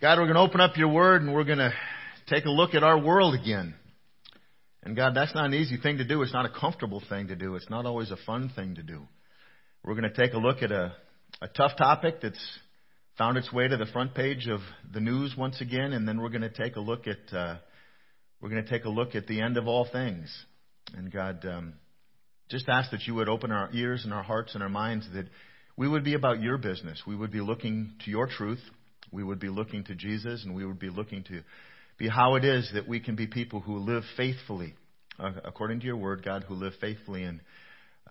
God, we're going to open up your word and we're going to take a look at our world again. And God, that's not an easy thing to do. It's not a comfortable thing to do. It's not always a fun thing to do. We're going to take a look at a, a tough topic that's found its way to the front page of the news once again, and then we're going to take a look at uh, we're going to take a look at the end of all things. And God, um, just ask that you would open our ears and our hearts and our minds that we would be about your business. We would be looking to your truth. We would be looking to Jesus, and we would be looking to be how it is that we can be people who live faithfully, uh, according to your word, God, who live faithfully in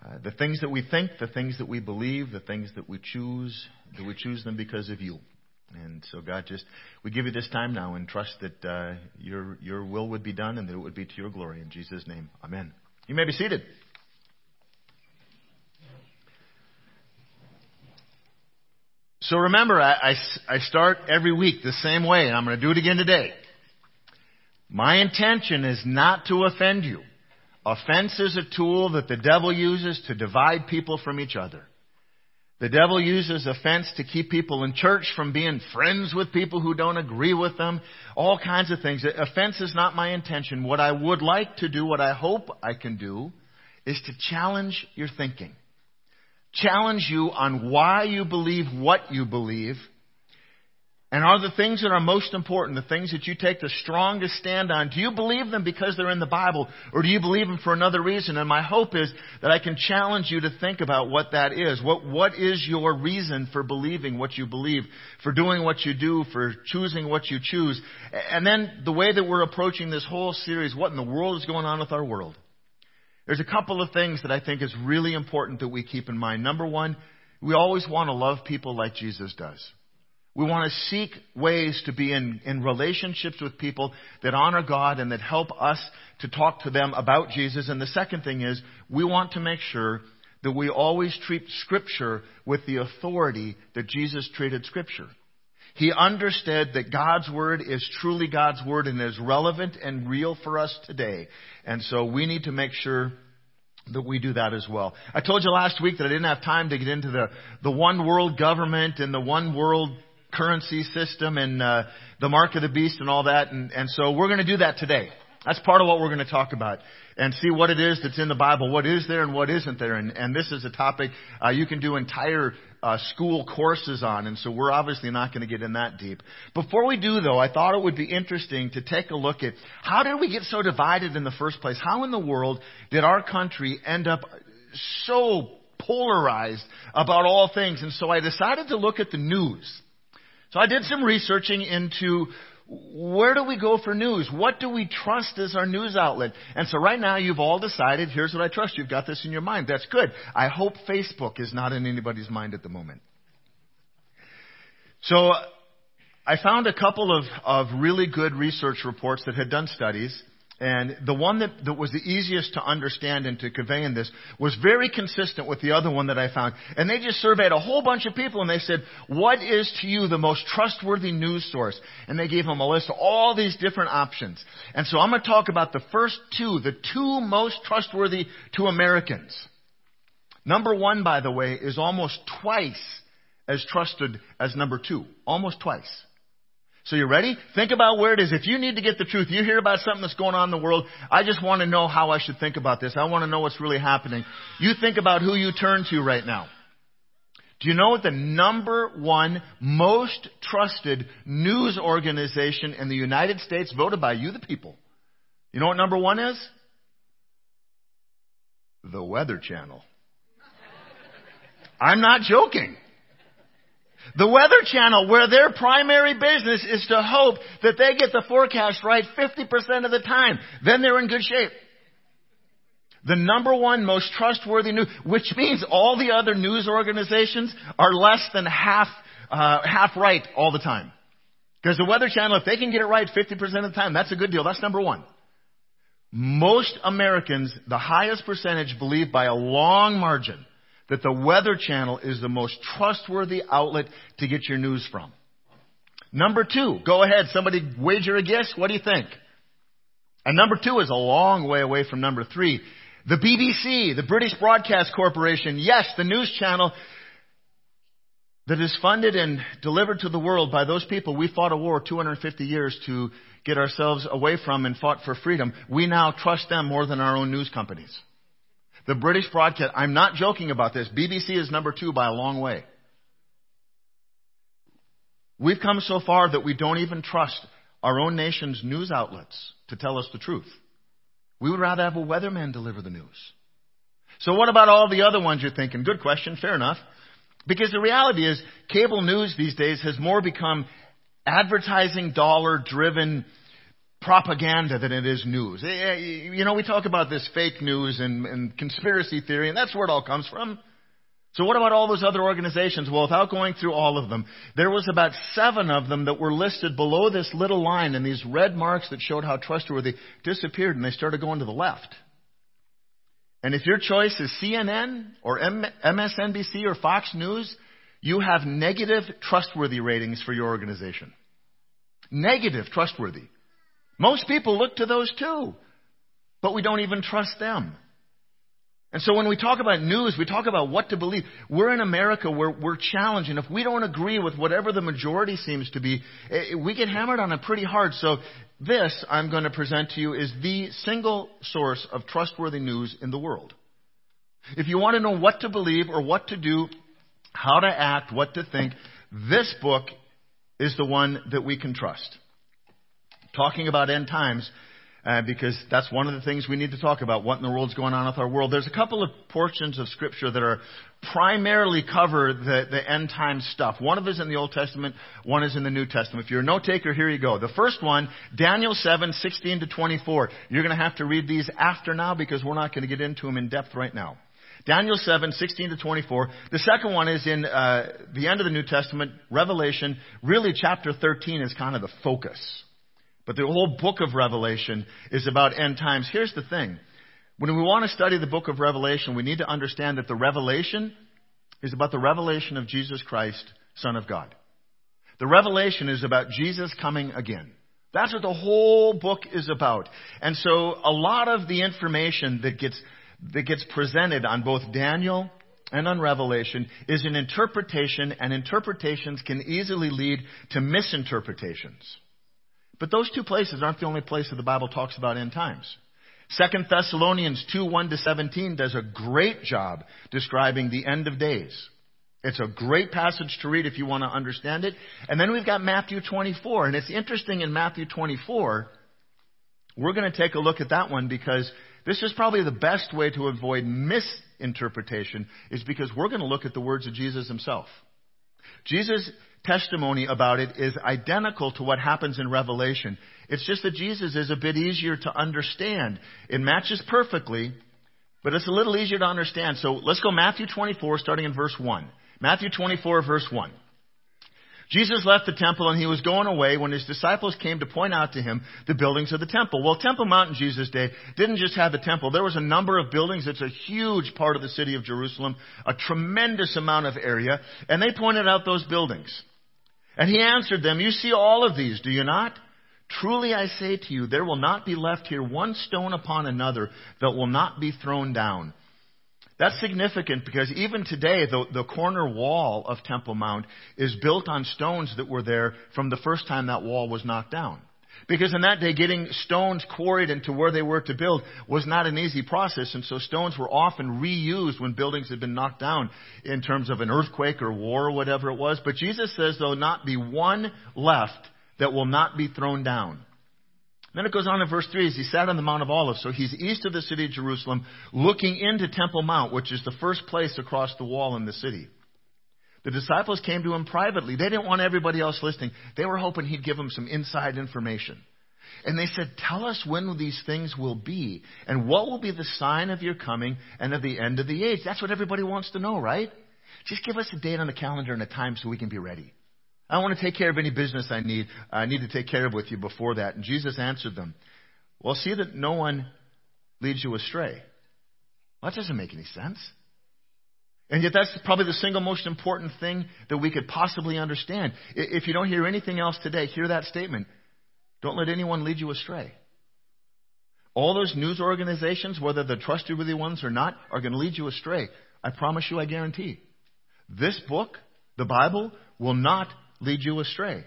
uh, the things that we think, the things that we believe, the things that we choose, that we choose them because of you. And so, God, just we give you this time now and trust that uh, your your will would be done and that it would be to your glory. In Jesus' name, Amen. You may be seated. So remember, I, I, I start every week the same way, and I'm going to do it again today. My intention is not to offend you. Offense is a tool that the devil uses to divide people from each other. The devil uses offense to keep people in church from being friends with people who don't agree with them. All kinds of things. Offense is not my intention. What I would like to do, what I hope I can do, is to challenge your thinking challenge you on why you believe what you believe, and are the things that are most important, the things that you take the strongest stand on, do you believe them because they're in the Bible, or do you believe them for another reason? And my hope is that I can challenge you to think about what that is. What, what is your reason for believing what you believe, for doing what you do, for choosing what you choose? And then the way that we're approaching this whole series, what in the world is going on with our world? There's a couple of things that I think is really important that we keep in mind. Number one, we always want to love people like Jesus does. We want to seek ways to be in, in relationships with people that honor God and that help us to talk to them about Jesus. And the second thing is, we want to make sure that we always treat Scripture with the authority that Jesus treated Scripture. He understood that God's Word is truly God's Word and is relevant and real for us today. And so we need to make sure that we do that as well. I told you last week that I didn't have time to get into the, the one world government and the one world currency system and uh, the mark of the beast and all that. And, and so we're going to do that today. That's part of what we're going to talk about and see what it is that's in the Bible, what is there and what isn't there. And, and this is a topic uh, you can do entire uh, school courses on, and so we're obviously not going to get in that deep. Before we do, though, I thought it would be interesting to take a look at how did we get so divided in the first place? How in the world did our country end up so polarized about all things? And so I decided to look at the news. So I did some researching into where do we go for news? What do we trust as our news outlet? And so right now you've all decided, here's what I trust. You've got this in your mind. That's good. I hope Facebook is not in anybody's mind at the moment. So I found a couple of, of really good research reports that had done studies and the one that, that was the easiest to understand and to convey in this was very consistent with the other one that I found. And they just surveyed a whole bunch of people and they said, what is to you the most trustworthy news source? And they gave them a list of all these different options. And so I'm going to talk about the first two, the two most trustworthy to Americans. Number one, by the way, is almost twice as trusted as number two. Almost twice. So you ready? Think about where it is. If you need to get the truth, you hear about something that's going on in the world, I just want to know how I should think about this. I want to know what's really happening. You think about who you turn to right now. Do you know what the number one most trusted news organization in the United States voted by you, the people? You know what number one is? The Weather Channel. I'm not joking. The Weather Channel, where their primary business is to hope that they get the forecast right 50% of the time. Then they're in good shape. The number one most trustworthy news, which means all the other news organizations are less than half, uh, half right all the time. Because the Weather Channel, if they can get it right 50% of the time, that's a good deal. That's number one. Most Americans, the highest percentage, believe by a long margin that the Weather Channel is the most trustworthy outlet to get your news from. Number two, go ahead, somebody wager a guess. What do you think? And number two is a long way away from number three. The BBC, the British Broadcast Corporation, yes, the news channel. that is funded and delivered to the world by those people we fought a war 250 years to get ourselves away from and fought for freedom, we now trust them more than our own news companies. The British broadcast, I'm not joking about this, BBC is number two by a long way. We've come so far that we don't even trust our own nation's news outlets to tell us the truth. We would rather have a weatherman deliver the news. So what about all the other ones you're thinking? Good question, fair enough. Because the reality is, cable news these days has more become advertising dollar driven propaganda than it is news. Eh, eh, you know, we talk about this fake news and, and conspiracy theory, and that's where it all comes from. So what about all those other organizations? Well, without going through all of them, there was about seven of them that were listed below this little line, and these red marks that showed how trustworthy disappeared, and they started going to the left. And if your choice is CNN or MSNBC or Fox News, you have negative trustworthy ratings for your organization. Negative trustworthy. Most people look to those too, but we don't even trust them. And so when we talk about news, we talk about what to believe. We're in America where we're challenged, and if we don't agree with whatever the majority seems to be, eh, we get hammered on it pretty hard. So this I'm going to present to you is the single source of trustworthy news in the world. If you want to know what to believe or what to do, how to act, what to think, this book is the one that we can trust. Talking about end times, uh, because that's one of the things we need to talk about. What in the world's going on with our world? There's a couple of portions of Scripture that are primarily cover the, the end time stuff. One of is in the Old Testament, one is in the New Testament. If you're a note taker, here you go. The first one, Daniel 7, 16 to 24. You're going to have to read these after now because we're not going to get into them in depth right now. Daniel 7, 16 to 24. The second one is in uh, the end of the New Testament, Revelation. Really, chapter 13 is kind of the focus. But the whole book of Revelation is about end times. Here's the thing. When we want to study the book of Revelation, we need to understand that the revelation is about the revelation of Jesus Christ, Son of God. The revelation is about Jesus coming again. That's what the whole book is about. And so a lot of the information that gets, that gets presented on both Daniel and on Revelation is an interpretation, and interpretations can easily lead to misinterpretations. But those two places aren't the only place that the Bible talks about end times. Second Thessalonians 2, 1 to 17 does a great job describing the end of days. It's a great passage to read if you want to understand it. And then we've got Matthew 24. And it's interesting in Matthew 24, we're going to take a look at that one because this is probably the best way to avoid misinterpretation is because we're going to look at the words of Jesus himself. Jesus testimony about it is identical to what happens in Revelation. It's just that Jesus is a bit easier to understand. It matches perfectly, but it's a little easier to understand. So let's go Matthew 24, starting in verse 1. Matthew 24, verse 1. Jesus left the temple and he was going away when his disciples came to point out to him the buildings of the temple. Well, Temple Mount in Jesus' day didn't just have the temple. There was a number of buildings. It's a huge part of the city of Jerusalem, a tremendous amount of area, and they pointed out those buildings. And he answered them, You see all of these, do you not? Truly I say to you, there will not be left here one stone upon another that will not be thrown down. That's significant because even today, the, the corner wall of Temple Mount is built on stones that were there from the first time that wall was knocked down. Because in that day, getting stones quarried into where they were to build was not an easy process, and so stones were often reused when buildings had been knocked down in terms of an earthquake or war or whatever it was. But Jesus says there'll not be one left that will not be thrown down. Then it goes on in verse 3 as he sat on the Mount of Olives. So he's east of the city of Jerusalem, looking into Temple Mount, which is the first place across the wall in the city. The disciples came to him privately. They didn't want everybody else listening. They were hoping he'd give them some inside information. And they said, Tell us when these things will be, and what will be the sign of your coming and of the end of the age. That's what everybody wants to know, right? Just give us a date on the calendar and a time so we can be ready. I want to take care of any business I need. I need to take care of with you before that. And Jesus answered them, Well, see that no one leads you astray. Well, that doesn't make any sense. And yet that's probably the single most important thing that we could possibly understand. If you don't hear anything else today, hear that statement. Don't let anyone lead you astray. All those news organizations, whether they're trustworthy ones or not, are going to lead you astray. I promise you, I guarantee. This book, The Bible will not lead you astray.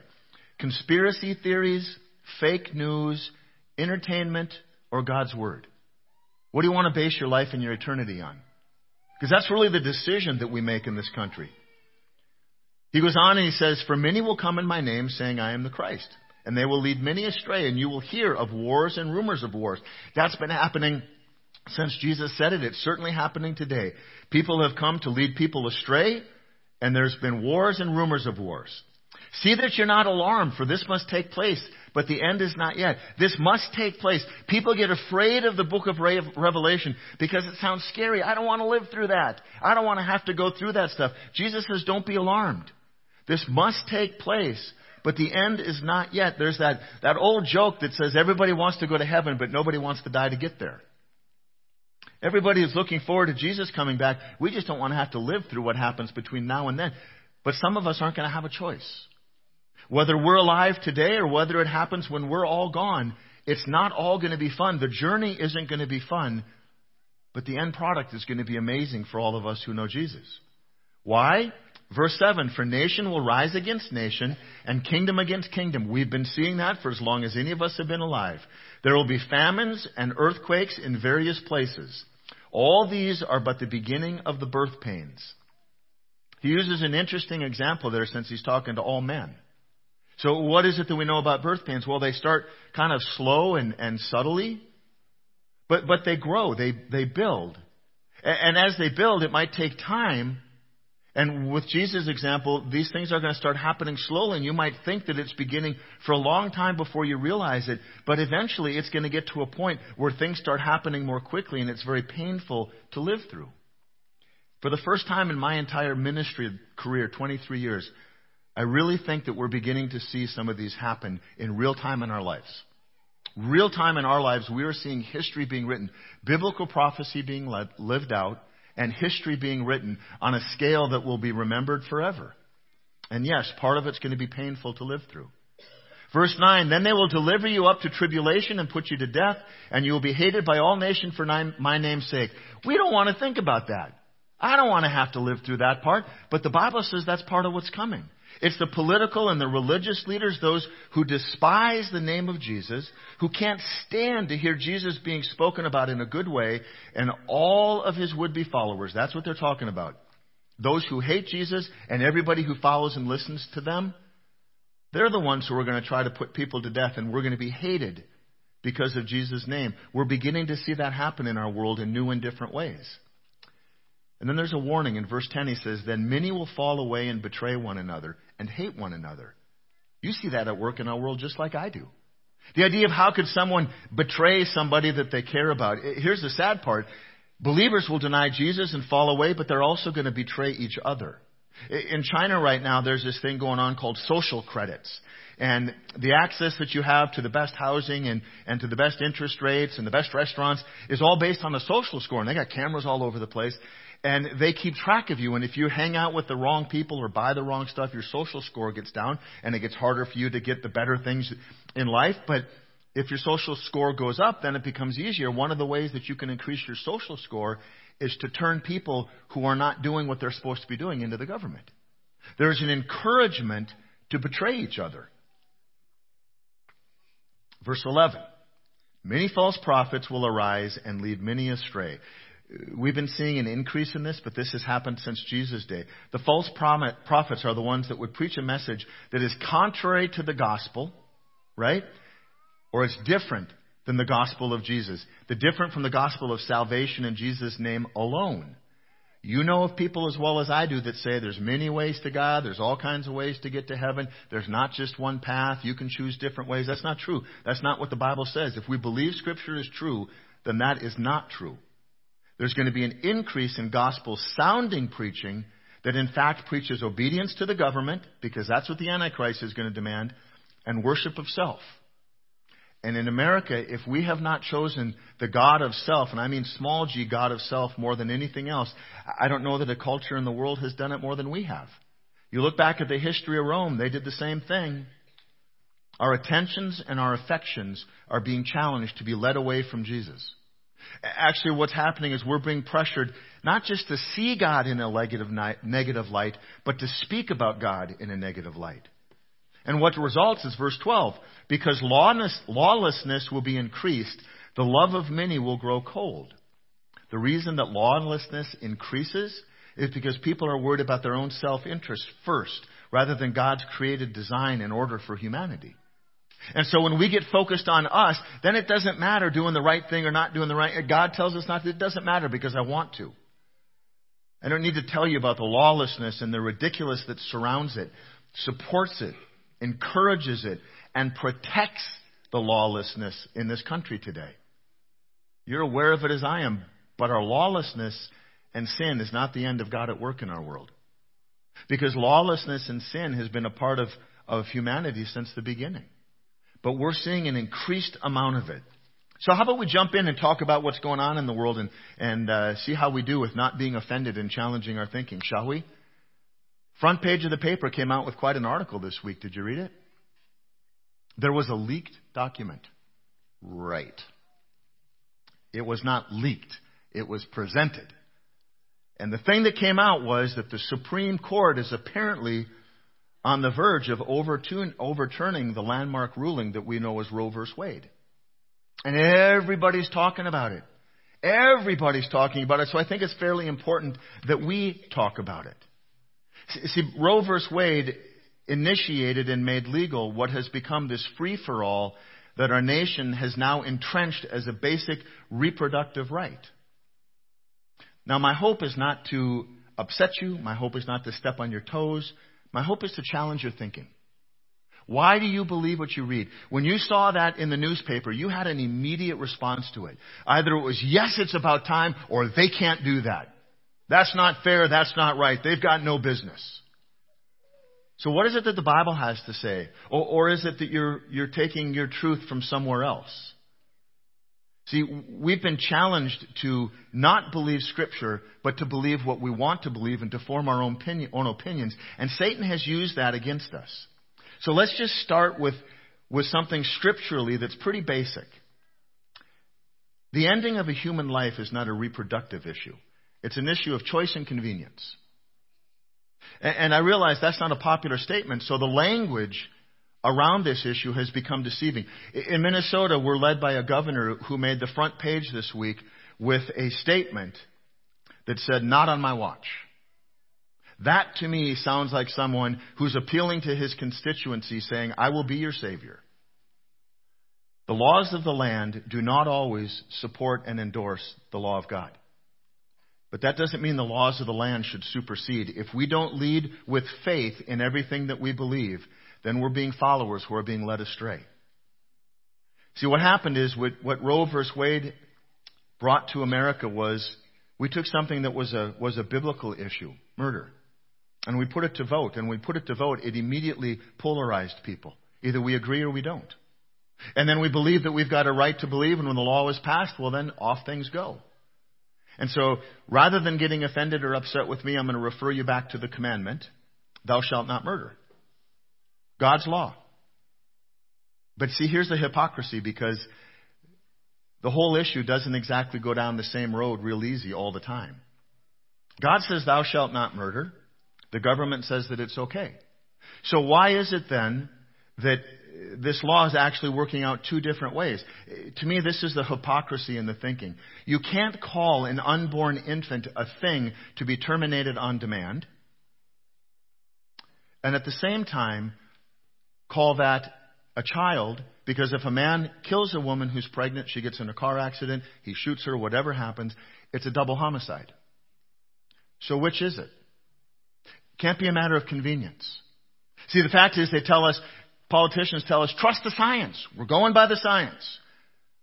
Conspiracy theories, fake news, entertainment, or God's Word? What do you want to base your life and your eternity on? Because that's really the decision that we make in this country. He goes on and he says, For many will come in my name, saying, I am the Christ. And they will lead many astray, and you will hear of wars and rumors of wars. That's been happening since Jesus said it. It's certainly happening today. People have come to lead people astray, and there's been wars and rumors of wars. See that you're not alarmed, for this must take place, but the end is not yet. This must take place. People get afraid of the book of Revelation because it sounds scary. I don't want to live through that. I don't want to have to go through that stuff. Jesus says, don't be alarmed. This must take place, but the end is not yet. There's that, that old joke that says everybody wants to go to heaven, but nobody wants to die to get there. Everybody is looking forward to Jesus coming back. We just don't want to have to live through what happens between now and then. But some of us aren't going to have a choice. Whether we're alive today or whether it happens when we're all gone, it's not all going to be fun. The journey isn't going to be fun, but the end product is going to be amazing for all of us who know Jesus. Why? Verse 7 For nation will rise against nation and kingdom against kingdom. We've been seeing that for as long as any of us have been alive. There will be famines and earthquakes in various places. All these are but the beginning of the birth pains. He uses an interesting example there since he's talking to all men. So what is it that we know about birth pains? Well, they start kind of slow and, and subtly, but, but they grow, they, they build. And, and as they build, it might take time. And with Jesus' example, these things are going to start happening slowly, and you might think that it's beginning for a long time before you realize it, but eventually it's going to get to a point where things start happening more quickly, and it's very painful to live through. For the first time in my entire ministry career, 23 years, I really think that we're beginning to see some of these happen in real time in our lives. Real time in our lives, we are seeing history being written, biblical prophecy being lived out, and history being written on a scale that will be remembered forever. And yes, part of it's going to be painful to live through. Verse 9, then they will deliver you up to tribulation and put you to death, and you will be hated by all nations for my name's sake. We don't want to think about that. I don't want to have to live through that part, but the Bible says that's part of what's coming. It's the political and the religious leaders, those who despise the name of Jesus, who can't stand to hear Jesus being spoken about in a good way, and all of his would be followers. That's what they're talking about. Those who hate Jesus and everybody who follows and listens to them, they're the ones who are going to try to put people to death, and we're going to be hated because of Jesus' name. We're beginning to see that happen in our world in new and different ways. And then there's a warning in verse 10. He says, Then many will fall away and betray one another and hate one another. You see that at work in our world just like I do. The idea of how could someone betray somebody that they care about. Here's the sad part. Believers will deny Jesus and fall away, but they're also going to betray each other. In China right now, there's this thing going on called social credits. And the access that you have to the best housing and, and to the best interest rates and the best restaurants is all based on a social score. And they got cameras all over the place and they keep track of you. And if you hang out with the wrong people or buy the wrong stuff, your social score gets down and it gets harder for you to get the better things in life. But if your social score goes up, then it becomes easier. One of the ways that you can increase your social score is to turn people who are not doing what they're supposed to be doing into the government. There's an encouragement to betray each other. Verse 11. Many false prophets will arise and lead many astray. We've been seeing an increase in this, but this has happened since Jesus' day. The false prophets are the ones that would preach a message that is contrary to the gospel, right? Or it's different than the gospel of Jesus. The different from the gospel of salvation in Jesus' name alone. You know of people as well as I do that say there's many ways to God, there's all kinds of ways to get to heaven, there's not just one path, you can choose different ways. That's not true. That's not what the Bible says. If we believe Scripture is true, then that is not true. There's going to be an increase in gospel sounding preaching that in fact preaches obedience to the government, because that's what the Antichrist is going to demand, and worship of self. And in America, if we have not chosen the God of self, and I mean small g God of self more than anything else, I don't know that a culture in the world has done it more than we have. You look back at the history of Rome, they did the same thing. Our attentions and our affections are being challenged to be led away from Jesus. Actually, what's happening is we're being pressured not just to see God in a negative light, but to speak about God in a negative light. And what results is verse 12. Because lawlessness will be increased, the love of many will grow cold. The reason that lawlessness increases is because people are worried about their own self interest first, rather than God's created design and order for humanity. And so when we get focused on us, then it doesn't matter doing the right thing or not doing the right. God tells us not to. It doesn't matter because I want to. I don't need to tell you about the lawlessness and the ridiculous that surrounds it, supports it, encourages it, and protects the lawlessness in this country today. You're aware of it as I am, but our lawlessness and sin is not the end of God at work in our world. Because lawlessness and sin has been a part of, of humanity since the beginning. But we're seeing an increased amount of it. So how about we jump in and talk about what's going on in the world and, and uh, see how we do with not being offended and challenging our thinking, shall we? Front page of the paper came out with quite an article this week. Did you read it? There was a leaked document. Right. It was not leaked. It was presented. And the thing that came out was that the Supreme Court is apparently on the verge of overturning the landmark ruling that we know as Roe v. Wade. And everybody's talking about it. Everybody's talking about it. So I think it's fairly important that we talk about it. See, Roe v. Wade initiated and made legal what has become this free for all that our nation has now entrenched as a basic reproductive right. Now, my hope is not to upset you. My hope is not to step on your toes. My hope is to challenge your thinking. Why do you believe what you read? When you saw that in the newspaper, you had an immediate response to it. Either it was, yes, it's about time, or they can't do that. That's not fair. That's not right. They've got no business. So what is it that the Bible has to say? Or, or is it that you're, you're taking your truth from somewhere else? See, we've been challenged to not believe Scripture, but to believe what we want to believe and to form our own, opinion, own opinions. And Satan has used that against us. So let's just start with, with something scripturally that's pretty basic. The ending of a human life is not a reproductive issue. It's an issue of choice and convenience. And, and I realize that's not a popular statement, so the language around this issue has become deceiving. In Minnesota, we're led by a governor who made the front page this week with a statement that said, Not on my watch. That to me sounds like someone who's appealing to his constituency saying, I will be your Savior. The laws of the land do not always support and endorse the law of God. But that doesn't mean the laws of the land should supersede. If we don't lead with faith in everything that we believe, then we're being followers who are being led astray. See, what happened is what, what Roe v. Wade brought to America was we took something that was a, was a biblical issue, murder, and we put it to vote. And we put it to vote, it immediately polarized people. Either we agree or we don't. And then we believe that we've got a right to believe, and when the law is passed, well, then off things go. And so, rather than getting offended or upset with me, I'm going to refer you back to the commandment, thou shalt not murder. God's law. But see, here's the hypocrisy because the whole issue doesn't exactly go down the same road real easy all the time. God says, Thou shalt not murder. The government says that it's okay. So why is it then that this law is actually working out two different ways? To me, this is the hypocrisy in the thinking. You can't call an unborn infant a thing to be terminated on demand. And at the same time, call that a child because if a man kills a woman who's pregnant, she gets in a car accident, he shoots her, whatever happens, it's a double homicide. So which is it? Can't be a matter of convenience. See, the fact is they tell us, politicians tell us, trust the science. We're going by the science.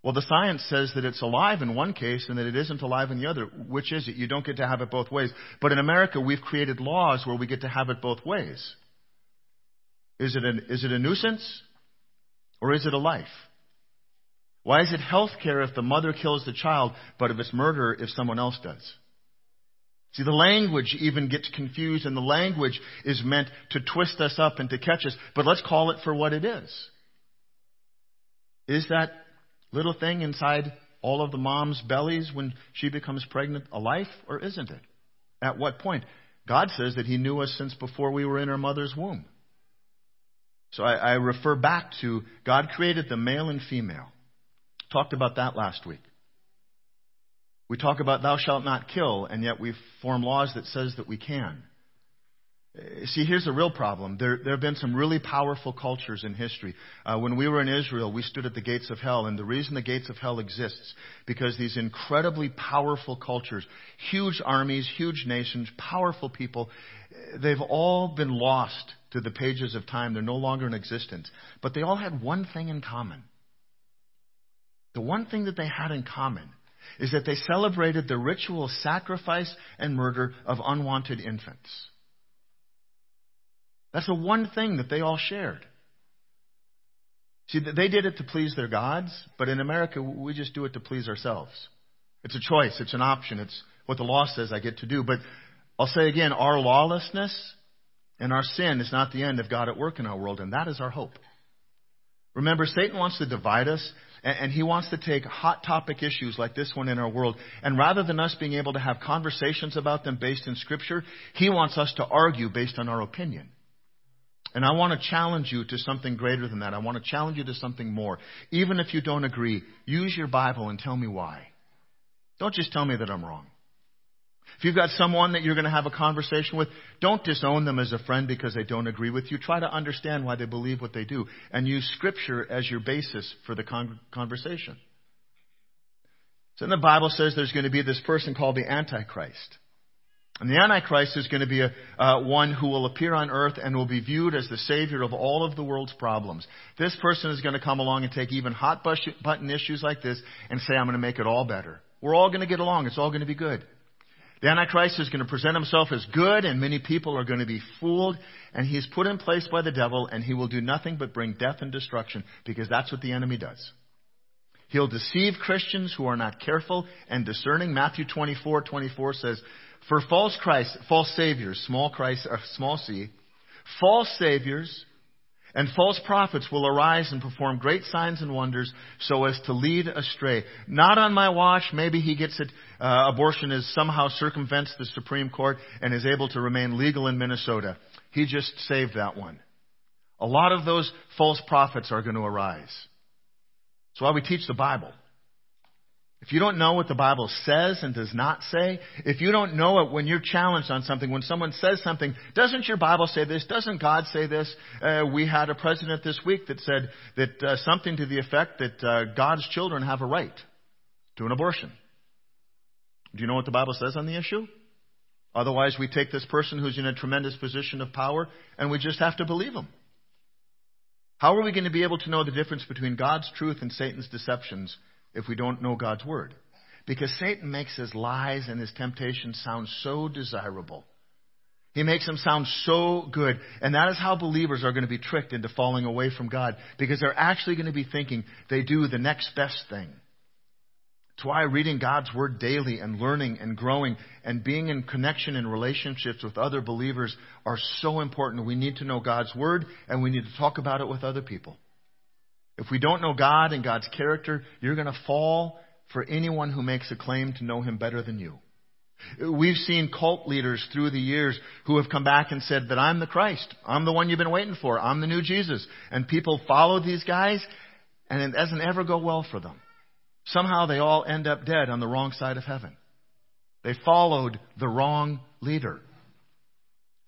Well, the science says that it's alive in one case and that it isn't alive in the other. Which is it? You don't get to have it both ways. But in America, we've created laws where we get to have it both ways. Is it, an, is it a nuisance or is it a life? Why is it health care if the mother kills the child, but if it's murder if someone else does? See, the language even gets confused, and the language is meant to twist us up and to catch us, but let's call it for what it is. Is that little thing inside all of the mom's bellies when she becomes pregnant a life, or isn't it? At what point? God says that He knew us since before we were in our mother's womb. So I, I refer back to God created the male and female. Talked about that last week. We talk about thou shalt not kill, and yet we form laws that says that we can. See, here's a real problem. There, there have been some really powerful cultures in history. Uh, when we were in Israel, we stood at the gates of hell, and the reason the gates of hell exists because these incredibly powerful cultures, huge armies, huge nations, powerful people, they've all been lost to the pages of time. They're no longer in existence, but they all had one thing in common. The one thing that they had in common is that they celebrated the ritual sacrifice and murder of unwanted infants. That's the one thing that they all shared. See, they did it to please their gods, but in America, we just do it to please ourselves. It's a choice, it's an option, it's what the law says I get to do. But I'll say again, our lawlessness and our sin is not the end of God at work in our world, and that is our hope. Remember, Satan wants to divide us, and he wants to take hot topic issues like this one in our world, and rather than us being able to have conversations about them based in Scripture, he wants us to argue based on our opinion. And I want to challenge you to something greater than that. I want to challenge you to something more. Even if you don't agree, use your Bible and tell me why. Don't just tell me that I'm wrong. If you've got someone that you're going to have a conversation with, don't disown them as a friend because they don't agree with you. Try to understand why they believe what they do and use Scripture as your basis for the con- conversation. So then the Bible says there's going to be this person called the Antichrist. And the Antichrist is going to be a, uh, one who will appear on earth and will be viewed as the savior of all of the world's problems. This person is going to come along and take even hot button issues like this and say, I'm going to make it all better. We're all going to get along. It's all going to be good. The Antichrist is going to present himself as good, and many people are going to be fooled, and he's put in place by the devil, and he will do nothing but bring death and destruction, because that's what the enemy does. He'll deceive Christians who are not careful and discerning. Matthew 24, 24 says, for false Christ, false saviors, small Christ, or small c, false saviors and false prophets will arise and perform great signs and wonders so as to lead astray. Not on my watch. Maybe he gets it. Uh, abortion is somehow circumvents the Supreme Court and is able to remain legal in Minnesota. He just saved that one. A lot of those false prophets are going to arise. That's why we teach the Bible. If you don't know what the Bible says and does not say, if you don't know it when you're challenged on something, when someone says something, doesn't your Bible say this? Doesn't God say this? Uh, we had a president this week that said that uh, something to the effect that uh, God's children have a right to an abortion. Do you know what the Bible says on the issue? Otherwise, we take this person who's in a tremendous position of power and we just have to believe him. How are we going to be able to know the difference between God's truth and Satan's deceptions if we don't know God's Word. Because Satan makes his lies and his temptations sound so desirable. He makes them sound so good. And that is how believers are going to be tricked into falling away from God. Because they're actually going to be thinking they do the next best thing. That's why reading God's Word daily and learning and growing and being in connection and relationships with other believers are so important. We need to know God's Word and we need to talk about it with other people. If we don't know God and God's character, you're going to fall for anyone who makes a claim to know Him better than you. We've seen cult leaders through the years who have come back and said that I'm the Christ. I'm the one you've been waiting for. I'm the new Jesus. And people follow these guys and it doesn't ever go well for them. Somehow they all end up dead on the wrong side of heaven. They followed the wrong leader.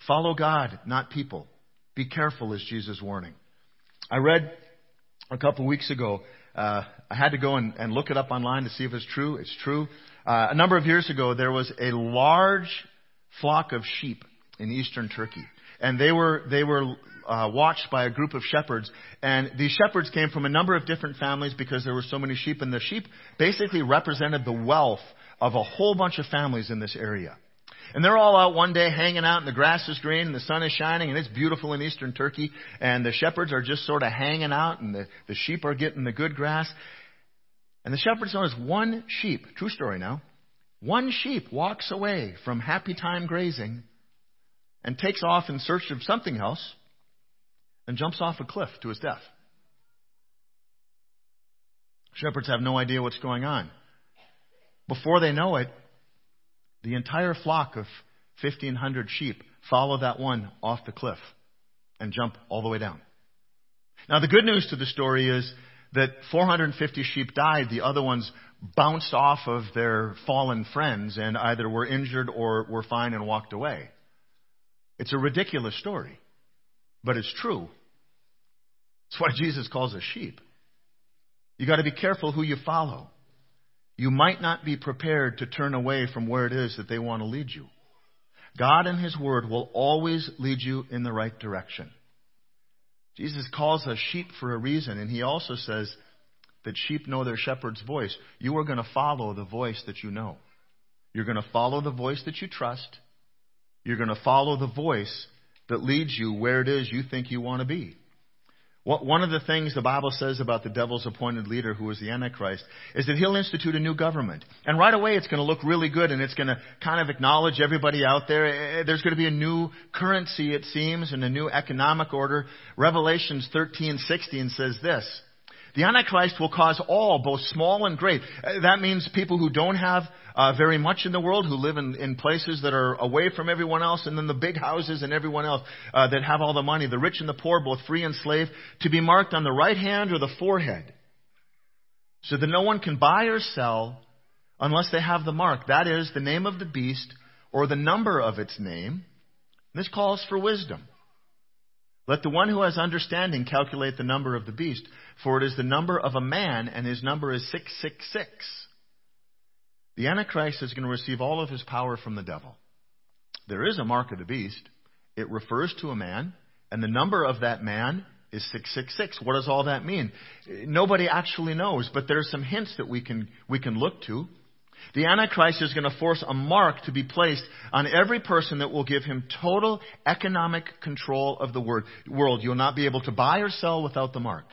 Follow God, not people. Be careful is Jesus' warning. I read a couple weeks ago. Uh, I had to go and, and, look it up online to see if it's true. It's true. Uh, a number of years ago, there was a large flock of sheep in eastern Turkey, and they were they were uh, watched by a group of shepherds. And these shepherds came from a number of different families because there were so many sheep, and the sheep basically represented the wealth of a whole bunch of families in this area. And they're all out one day hanging out and the grass is green and the sun is shining and it's beautiful in eastern Turkey and the shepherds are just sort of hanging out and the, the sheep are getting the good grass. And the shepherds notice one sheep, true story now, one sheep walks away from happy time grazing and takes off in search of something else and jumps off a cliff to his death. Shepherds have no idea what's going on. before they know it, the entire flock of 1,500 sheep follow that one off the cliff and jump all the way down. Now, the good news to the story is that 450 sheep died. The other ones bounced off of their fallen friends and either were injured or were fine and walked away. It's a ridiculous story, but it's true. That's why Jesus calls us sheep. You got to be careful who you follow. You might not be prepared to turn away from where it is that they want to lead you. God and His Word will always lead you in the right direction. Jesus calls us sheep for a reason, and He also says that sheep know their shepherd's voice. You are going to follow the voice that you know. You're going to follow the voice that you trust. You're going to follow the voice that leads you where it is you think you want to be. One of the things the Bible says about the devil's appointed leader, who is the Antichrist, is that he'll institute a new government. And right away it's going to look really good and it's going to kind of acknowledge everybody out there. Eh, eh, there's going to be a new currency, it seems, and a new economic order. Revelations 13:16 says this. The Antichrist will cause all, both small and great. Uh, that means people who don't have uh, very much in the world, who live in, in places that are away from everyone else, and then the big houses and everyone else uh, that have all the money, the rich and the poor, both free and slave, to be marked on the right hand or the forehead. So that no one can buy or sell unless they have the mark. That is, the name of the beast or the number of its name. This calls for wisdom. Let the one who has understanding calculate the number of the beast, for it is the number of a man, and his number is 666. The Antichrist is going to receive all of his power from the devil. There is a mark of the beast. It refers to a man, and the number of that man is 666. What does all that mean? Nobody actually knows, but there are some hints that we can, we can look to. The Antichrist is going to force a mark to be placed on every person that will give him total economic control of the world. You'll not be able to buy or sell without the mark.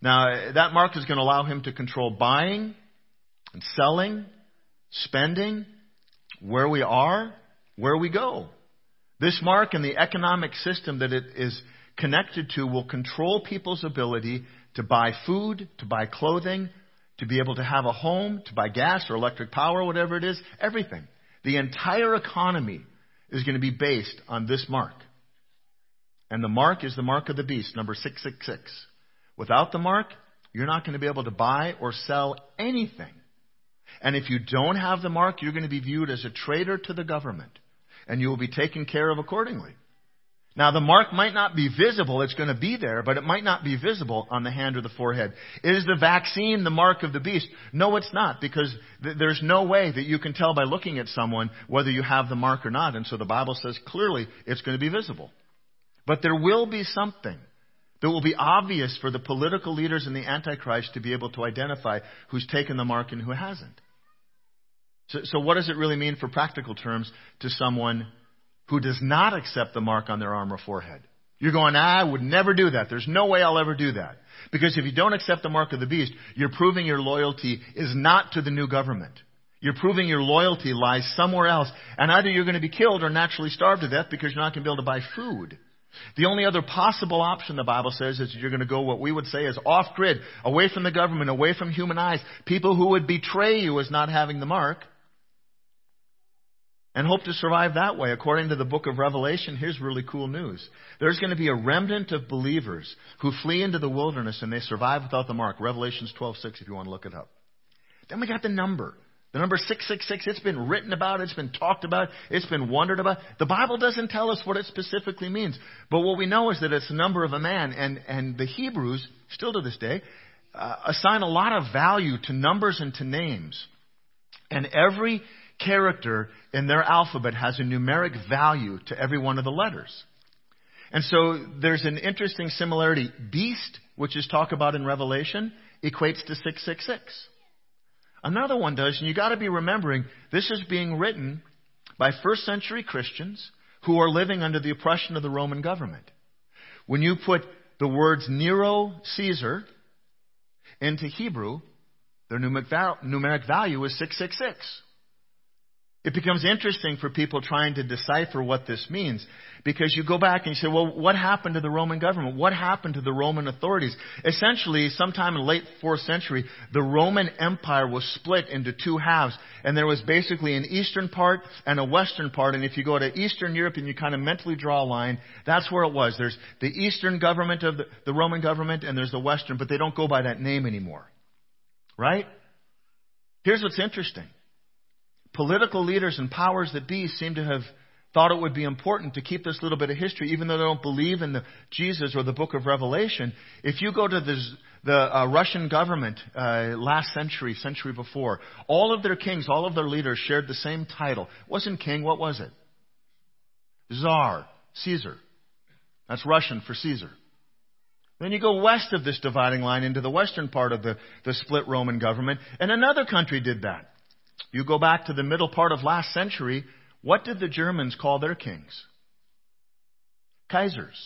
Now, that mark is going to allow him to control buying and selling, spending, where we are, where we go. This mark and the economic system that it is connected to will control people's ability to buy food, to buy clothing, to be able to have a home, to buy gas or electric power, whatever it is, everything. The entire economy is going to be based on this mark. And the mark is the mark of the beast, number 666. Without the mark, you're not going to be able to buy or sell anything. And if you don't have the mark, you're going to be viewed as a traitor to the government. And you will be taken care of accordingly. Now, the mark might not be visible. It's going to be there, but it might not be visible on the hand or the forehead. Is the vaccine the mark of the beast? No, it's not, because th- there's no way that you can tell by looking at someone whether you have the mark or not. And so the Bible says clearly it's going to be visible. But there will be something that will be obvious for the political leaders and the Antichrist to be able to identify who's taken the mark and who hasn't. So, so what does it really mean for practical terms to someone who does not accept the mark on their arm or forehead. You're going, I would never do that. There's no way I'll ever do that. Because if you don't accept the mark of the beast, you're proving your loyalty is not to the new government. You're proving your loyalty lies somewhere else. And either you're going to be killed or naturally starved to death because you're not going to be able to buy food. The only other possible option, the Bible says, is you're going to go what we would say is off grid, away from the government, away from human eyes. People who would betray you as not having the mark and hope to survive that way. According to the book of Revelation, here's really cool news. There's going to be a remnant of believers who flee into the wilderness and they survive without the mark. Revelations 12:6 if you want to look it up. Then we got the number. The number 666, it's been written about, it's been talked about, it's been wondered about. The Bible doesn't tell us what it specifically means. But what we know is that it's the number of a man, and, and the Hebrews, still to this day, uh, assign a lot of value to numbers and to names. And every character in their alphabet has a numeric value to every one of the letters. And so there's an interesting similarity. Beast, which is talked about in Revelation, equates to 666. Another one does, and you gotta be remembering, this is being written by first century Christians who are living under the oppression of the Roman government. When you put the words Nero, Caesar into Hebrew, their numeric value is 666. It becomes interesting for people trying to decipher what this means because you go back and you say, well, what happened to the Roman government? What happened to the Roman authorities? Essentially, sometime in the late 4th century, the Roman Empire was split into two halves and there was basically an eastern part and a western part and if you go to Eastern Europe and you kind of mentally draw a line, that's where it was. There's the eastern government of the, the Roman government and there's the western, but they don't go by that name anymore. Right? Here's what's interesting political leaders and powers that be seem to have thought it would be important to keep this little bit of history, even though they don't believe in the Jesus or the book of Revelation. If you go to the, the uh, Russian government uh, last century, century before, all of their kings, all of their leaders shared the same title. It wasn't king, what was it? Tsar, Caesar. That's Russian for Caesar. Then you go west of this dividing line into the western part of the, the split Roman government, and another country did that. You go back to the middle part of last century, what did the Germans call their kings? Kaisers.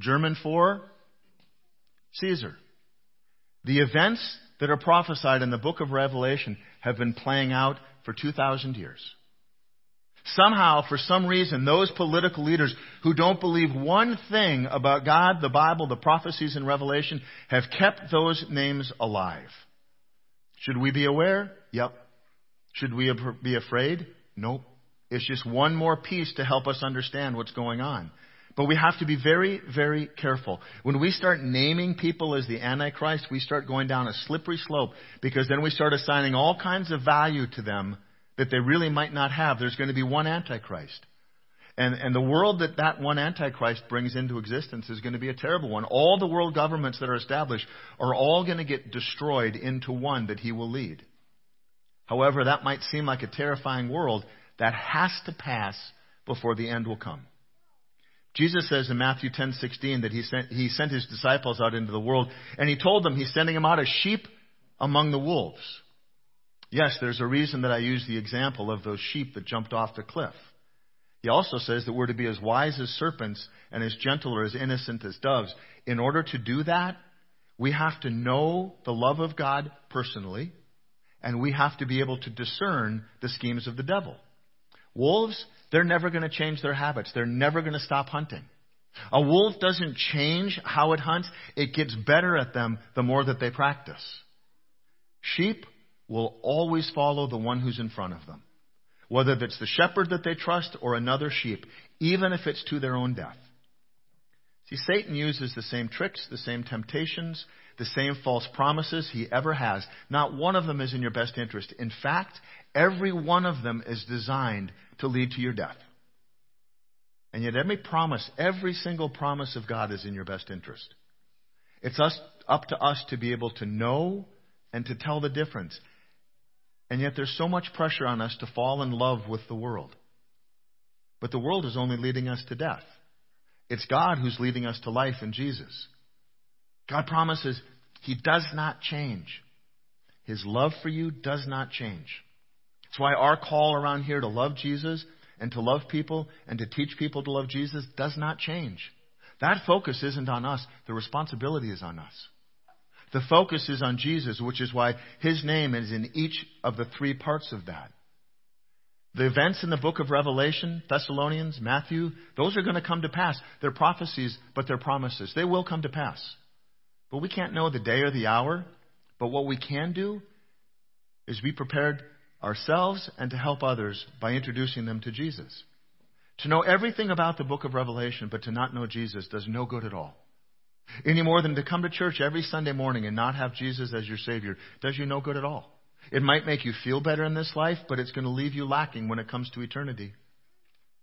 German for Caesar. The events that are prophesied in the book of Revelation have been playing out for 2,000 years. Somehow, for some reason, those political leaders who don't believe one thing about God, the Bible, the prophecies in Revelation have kept those names alive. Should we be aware? Yep. Should we be afraid? Nope. It's just one more piece to help us understand what's going on. But we have to be very, very careful. When we start naming people as the Antichrist, we start going down a slippery slope because then we start assigning all kinds of value to them that they really might not have. There's going to be one Antichrist. And, and the world that that one Antichrist brings into existence is going to be a terrible one. All the world governments that are established are all going to get destroyed into one that he will lead. However, that might seem like a terrifying world that has to pass before the end will come. Jesus says in Matthew 10:16 that he sent, he sent his disciples out into the world and he told them he's sending them out as sheep among the wolves. Yes, there's a reason that I use the example of those sheep that jumped off the cliff. He also says that we're to be as wise as serpents and as gentle or as innocent as doves. In order to do that, we have to know the love of God personally and we have to be able to discern the schemes of the devil. Wolves, they're never going to change their habits. They're never going to stop hunting. A wolf doesn't change how it hunts. It gets better at them the more that they practice. Sheep will always follow the one who's in front of them. Whether it's the shepherd that they trust or another sheep, even if it's to their own death. See, Satan uses the same tricks, the same temptations, the same false promises he ever has. Not one of them is in your best interest. In fact, every one of them is designed to lead to your death. And yet, every promise, every single promise of God is in your best interest. It's us, up to us to be able to know and to tell the difference. And yet, there's so much pressure on us to fall in love with the world. But the world is only leading us to death. It's God who's leading us to life in Jesus. God promises He does not change. His love for you does not change. That's why our call around here to love Jesus and to love people and to teach people to love Jesus does not change. That focus isn't on us. The responsibility is on us. The focus is on Jesus, which is why His name is in each of the three parts of that. The events in the book of Revelation, Thessalonians, Matthew, those are going to come to pass. They're prophecies, but they're promises. They will come to pass. But we can't know the day or the hour. But what we can do is be prepared ourselves and to help others by introducing them to Jesus. To know everything about the book of Revelation, but to not know Jesus does no good at all. Any more than to come to church every Sunday morning and not have Jesus as your Savior does you no good at all. It might make you feel better in this life, but it's going to leave you lacking when it comes to eternity.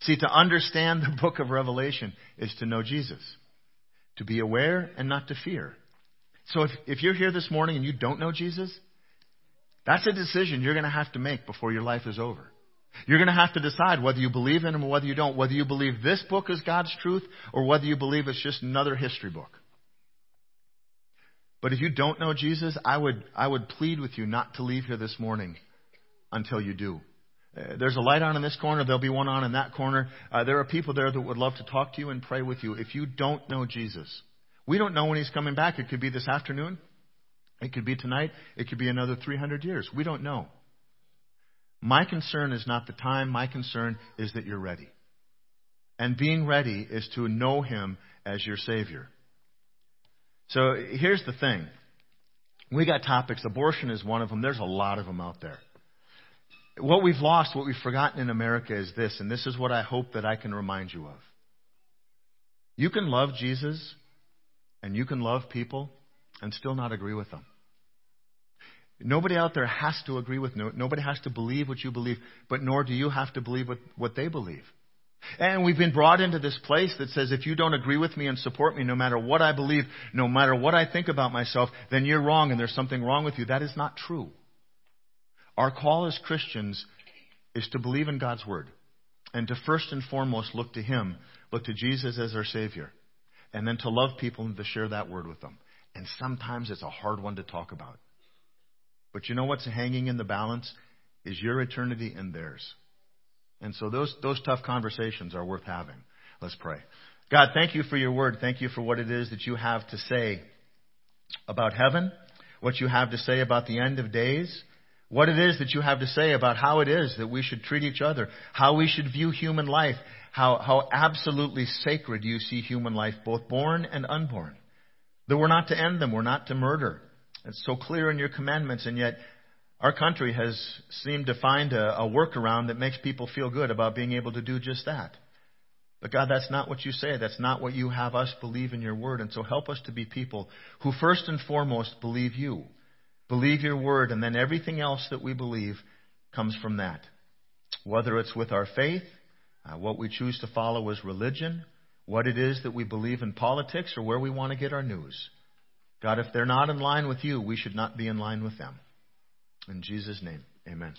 See, to understand the book of Revelation is to know Jesus, to be aware and not to fear, so if, if you're here this morning and you don't know Jesus, that's a decision you're going to have to make before your life is over. You're going to have to decide whether you believe in him or whether you don't, whether you believe this book is God's truth or whether you believe it's just another history book. But if you don't know Jesus, I would, I would plead with you not to leave here this morning until you do. Uh, there's a light on in this corner. There'll be one on in that corner. Uh, there are people there that would love to talk to you and pray with you. If you don't know Jesus, we don't know when he's coming back. It could be this afternoon. It could be tonight. It could be another 300 years. We don't know. My concern is not the time. My concern is that you're ready. And being ready is to know Him as your Savior. So here's the thing. We got topics. Abortion is one of them. There's a lot of them out there. What we've lost, what we've forgotten in America is this, and this is what I hope that I can remind you of. You can love Jesus and you can love people and still not agree with them. Nobody out there has to agree with, no, nobody has to believe what you believe, but nor do you have to believe what, what they believe. And we've been brought into this place that says if you don't agree with me and support me, no matter what I believe, no matter what I think about myself, then you're wrong and there's something wrong with you. That is not true. Our call as Christians is to believe in God's Word and to first and foremost look to Him, look to Jesus as our Savior, and then to love people and to share that Word with them. And sometimes it's a hard one to talk about. But you know what's hanging in the balance? Is your eternity and theirs. And so those, those tough conversations are worth having. Let's pray. God, thank you for your word. Thank you for what it is that you have to say about heaven, what you have to say about the end of days, what it is that you have to say about how it is that we should treat each other, how we should view human life, how, how absolutely sacred you see human life, both born and unborn. That we're not to end them, we're not to murder. It's so clear in your commandments, and yet our country has seemed to find a, a workaround that makes people feel good about being able to do just that. But God, that's not what you say. That's not what you have us believe in your word. And so help us to be people who first and foremost believe you, believe your word, and then everything else that we believe comes from that. Whether it's with our faith, uh, what we choose to follow as religion, what it is that we believe in politics, or where we want to get our news. God, if they're not in line with you, we should not be in line with them. In Jesus' name, amen.